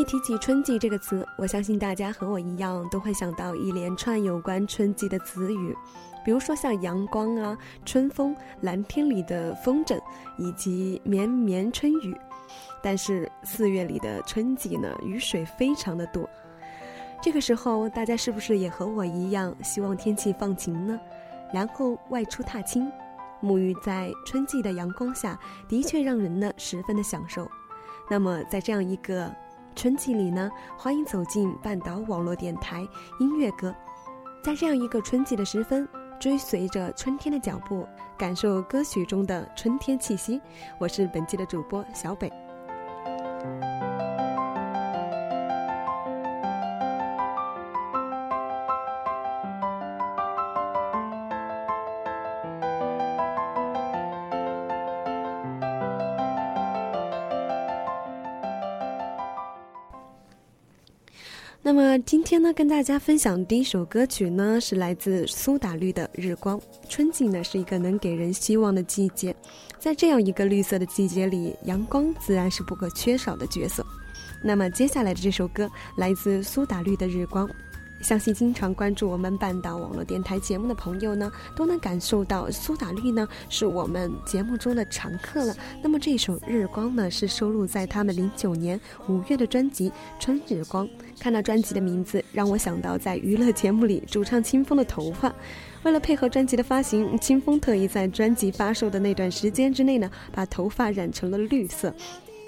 一提起春季这个词，我相信大家和我一样都会想到一连串有关春季的词语，比如说像阳光啊、春风、蓝天里的风筝，以及绵绵春雨。但是四月里的春季呢，雨水非常的多。这个时候，大家是不是也和我一样，希望天气放晴呢？然后外出踏青，沐浴在春季的阳光下，的确让人呢十分的享受。那么在这样一个春季里呢，欢迎走进半岛网络电台音乐歌，在这样一个春季的时分，追随着春天的脚步，感受歌曲中的春天气息。我是本期的主播小北。那么今天呢，跟大家分享第一首歌曲呢，是来自苏打绿的《日光》。春季呢，是一个能给人希望的季节，在这样一个绿色的季节里，阳光自然是不可缺少的角色。那么接下来的这首歌来自苏打绿的《日光》。相信经常关注我们半岛网络电台节目的朋友呢，都能感受到苏打绿呢是我们节目中的常客了。那么这首《日光》呢，是收录在他们零九年五月的专辑《春日光》。看到专辑的名字，让我想到在娱乐节目里主唱清风的头发。为了配合专辑的发行，清风特意在专辑发售的那段时间之内呢，把头发染成了绿色。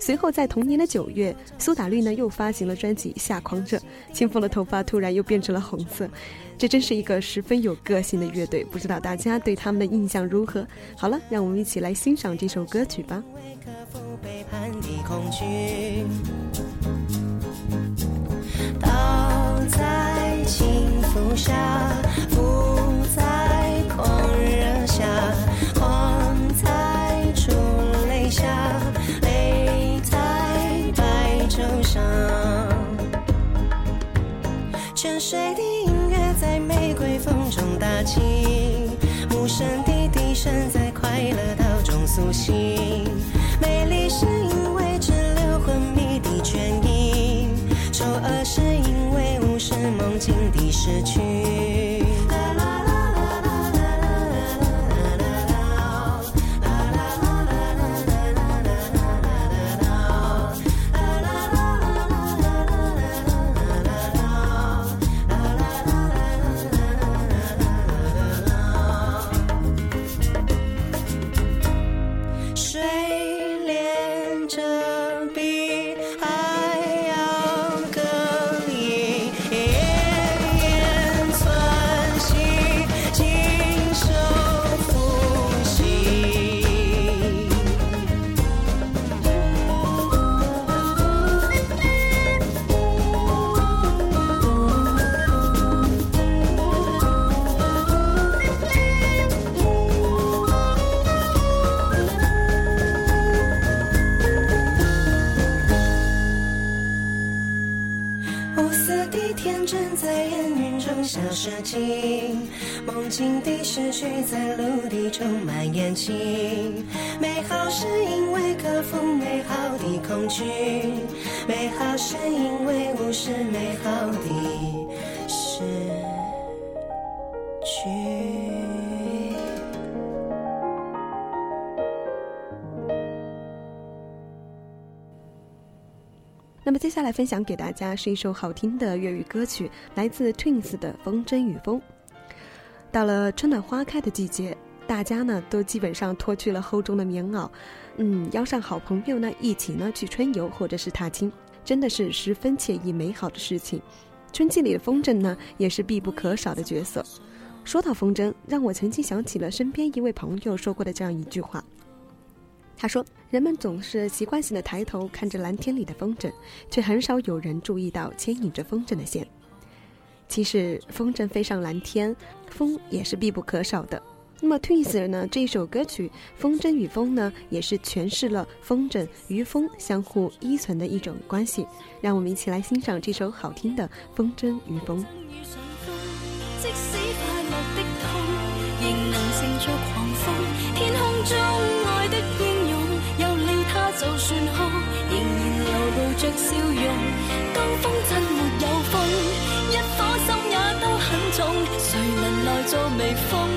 随后，在同年的九月，苏打绿呢又发行了专辑《夏狂热》，清风的头发突然又变成了红色，这真是一个十分有个性的乐队。不知道大家对他们的印象如何？好了，让我们一起来欣赏这首歌曲吧。倒在轻浮下，浮在狂热苏醒。美丽是因为滞留昏迷的倦意，丑恶是因为无视梦境的失去。在陆地充满眼睛，美好是因为克服美好的恐惧，美好是因为无视美好的失去。那么接下来分享给大家是一首好听的粤语歌曲，来自 Twins 的《风筝与风》。到了春暖花开的季节，大家呢都基本上脱去了厚重的棉袄，嗯，邀上好朋友呢一起呢去春游或者是踏青，真的是十分惬意美好的事情。春季里的风筝呢也是必不可少的角色。说到风筝，让我曾经想起了身边一位朋友说过的这样一句话。他说：“人们总是习惯性的抬头看着蓝天里的风筝，却很少有人注意到牵引着风筝的线。”其实风筝飞上蓝天，风也是必不可少的。那么 Twins 呢这一首歌曲《风筝与风》呢，也是诠释了风筝与风相互依存的一种关系。让我们一起来欣赏这首好听的《风筝与风》。即使快乐的痛，仍能乘着狂风。天空中爱的英勇，有了它就算好，仍然流露着笑容。风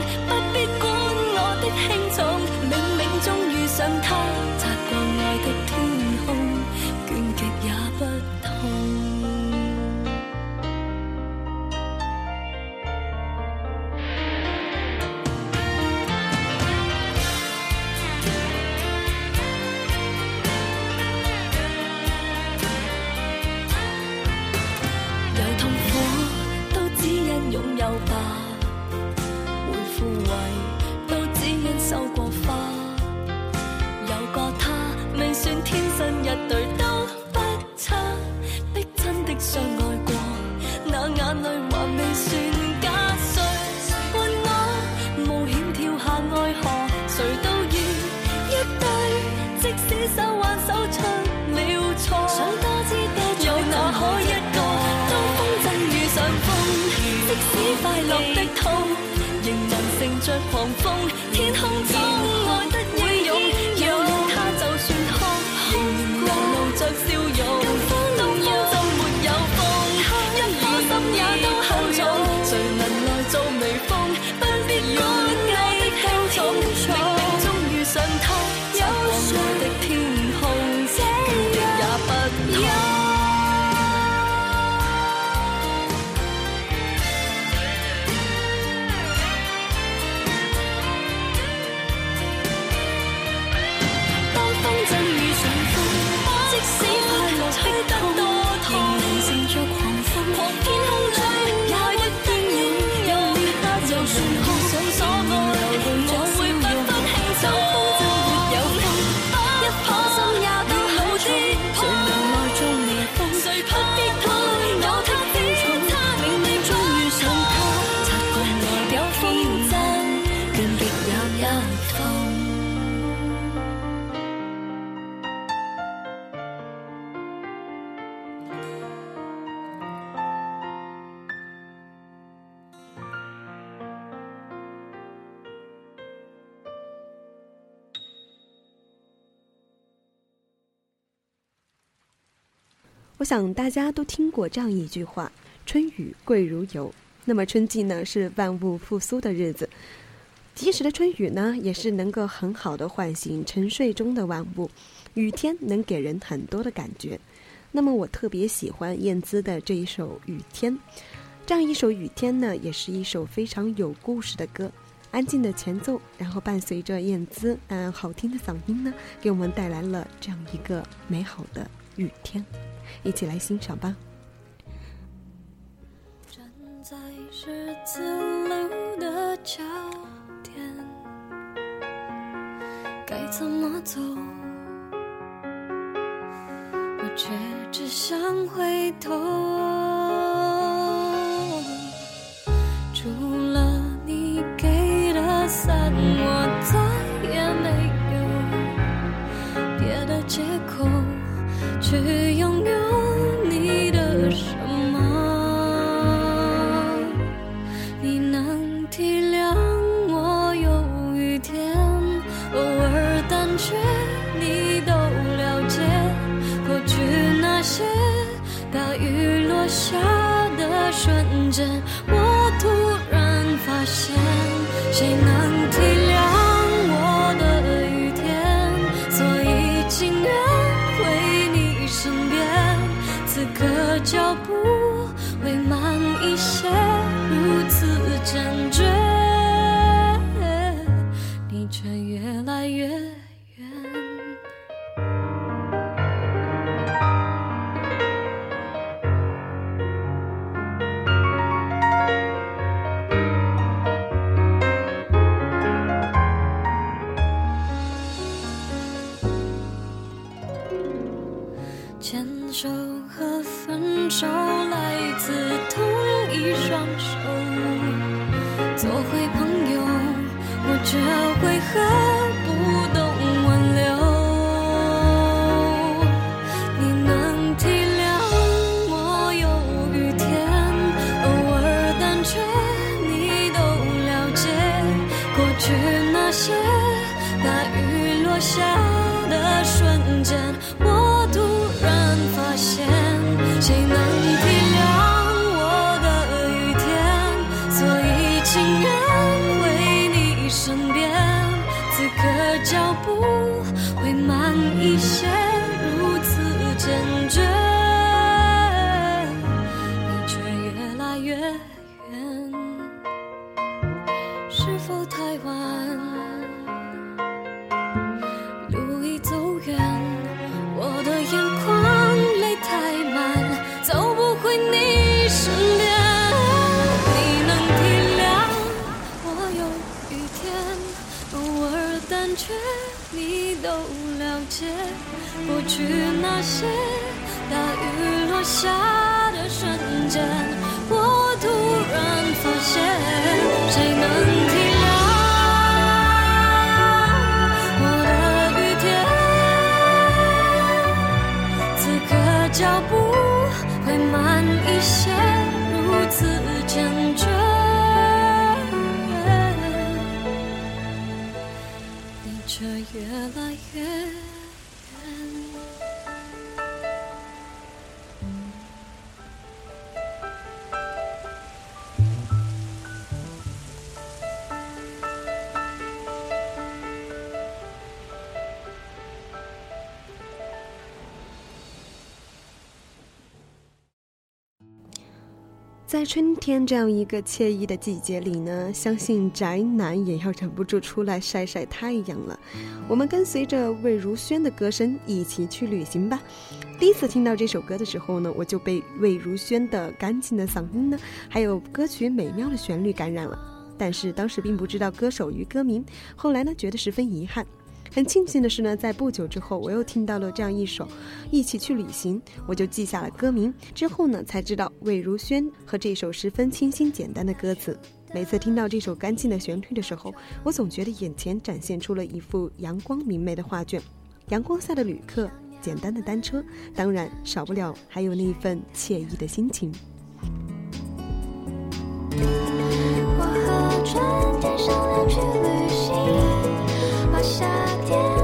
cold. 我想大家都听过这样一句话，春雨贵如油，那么春季呢，是万物复苏的日子，及时的春雨呢，也是能够很好的唤醒沉睡中的万物。雨天能给人很多的感觉，那么我特别喜欢燕姿的这一首雨天。这样一首雨天呢，也是一首非常有故事的歌，安静的前奏，然后伴随着燕姿嗯好听的嗓音呢，给我们带来了这样一个美好的。雨天，一起来欣赏吧。站在十字路的交点，该怎么走？我却只想回头。to 在春天这样一个惬意的季节里呢，相信宅男也要忍不住出来晒晒太阳了。我们跟随着魏如萱的歌声一起去旅行吧。第一次听到这首歌的时候呢，我就被魏如萱的干净的嗓音呢，还有歌曲美妙的旋律感染了。但是当时并不知道歌手与歌名，后来呢，觉得十分遗憾。很庆幸的是呢，在不久之后，我又听到了这样一首《一起去旅行》，我就记下了歌名。之后呢，才知道魏如萱和这首十分清新简单的歌词。每次听到这首干净的旋律的时候，我总觉得眼前展现出了一幅阳光明媚的画卷。阳光下的旅客，简单的单车，当然少不了还有那一份惬意的心情。我和春天商量去旅，夏天。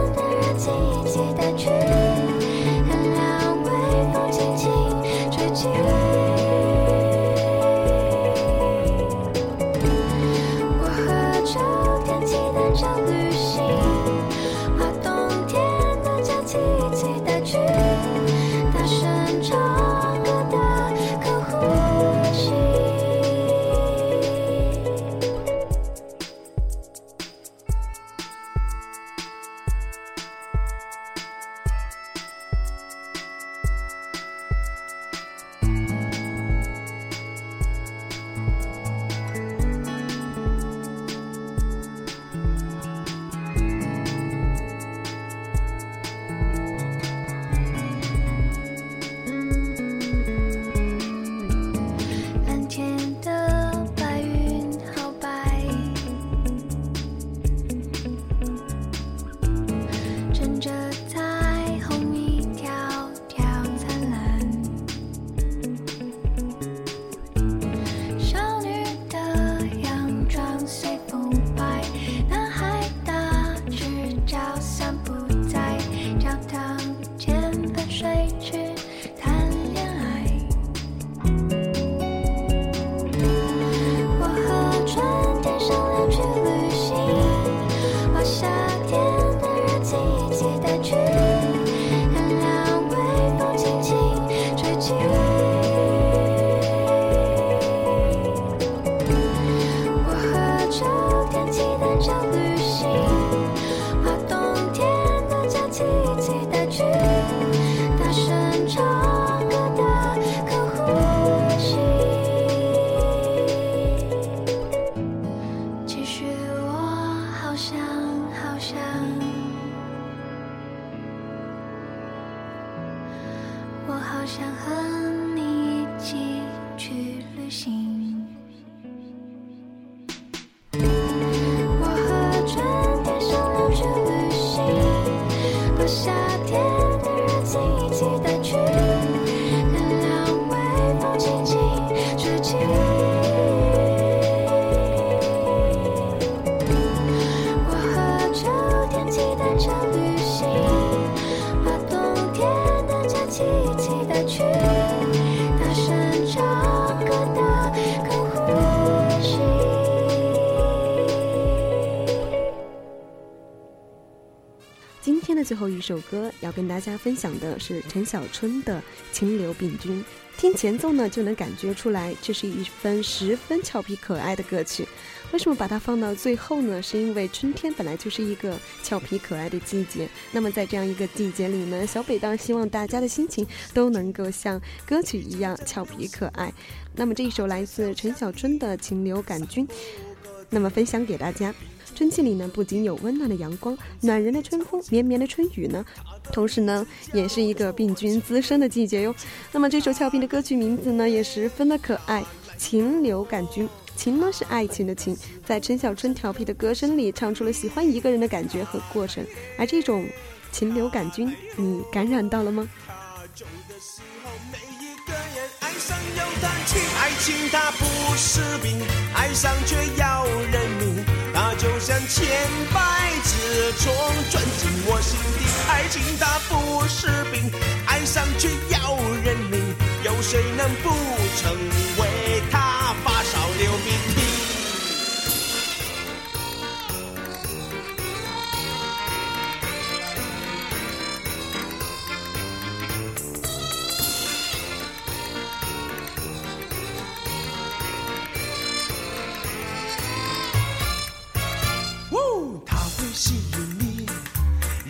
最后一首歌要跟大家分享的是陈小春的《清流病菌》。听前奏呢，就能感觉出来，这是一份十分俏皮可爱的歌曲。为什么把它放到最后呢？是因为春天本来就是一个俏皮可爱的季节。那么在这样一个季节里呢，小北当希望大家的心情都能够像歌曲一样俏皮可爱。那么这一首来自陈小春的《情流感菌》，那么分享给大家。春季里呢，不仅有温暖的阳光、暖人的春风、绵绵的春雨呢，同时呢，也是一个病菌滋生的季节哟。那么这首俏皮的歌曲名字呢，也十分的可爱，《情流感菌》。情呢是爱情的情，在陈小春调皮的歌声里，唱出了喜欢一个人的感觉和过程。而这种情流感菌，你感染到了吗？爱情它不是病，爱上却要，千百只虫钻进我心底。爱情它不是病，爱上却要人命，有谁能不成为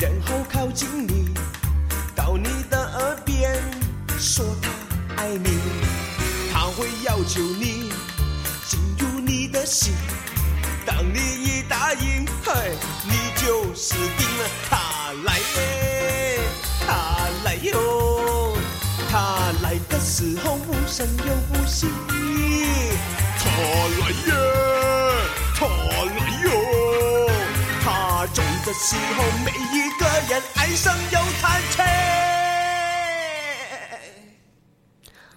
然后靠近你，到你的耳边说他爱你。他会要求你进入你的心，当你一答应，嘿，你就死定了。他来耶，他来哟，他来的时候无声又无息。他来耶，他来哟，他走的时候，每一个人爱上有他切。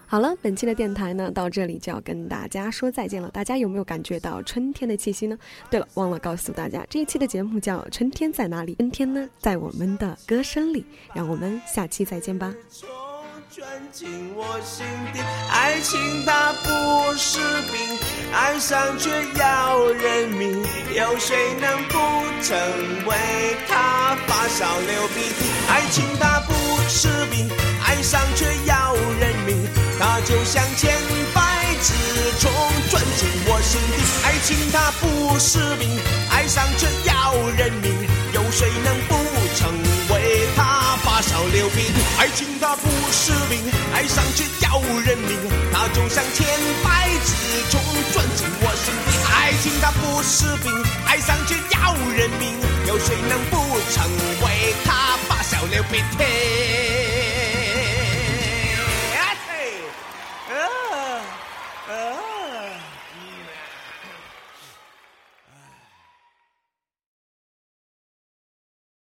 好了，本期的电台呢，到这里就要跟大家说再见了。大家有没有感觉到春天的气息呢？对了，忘了告诉大家，这一期的节目叫《春天在哪里》，春天呢，在我们的歌声里。让我们下期再见吧。钻进我心底，爱情它不是病，爱上却要人命，有谁能不成为他发烧流鼻涕？爱情它不是病，爱上却要人命，它就像千百只虫钻进我心底。爱情它不是病，爱上却要人命，有谁能不成为流鼻？爱情它不是病，爱上却要人命，它就像千百只虫钻进我心底。爱情它不是病，爱上却要人命，有谁能不成为它发烧流鼻涕？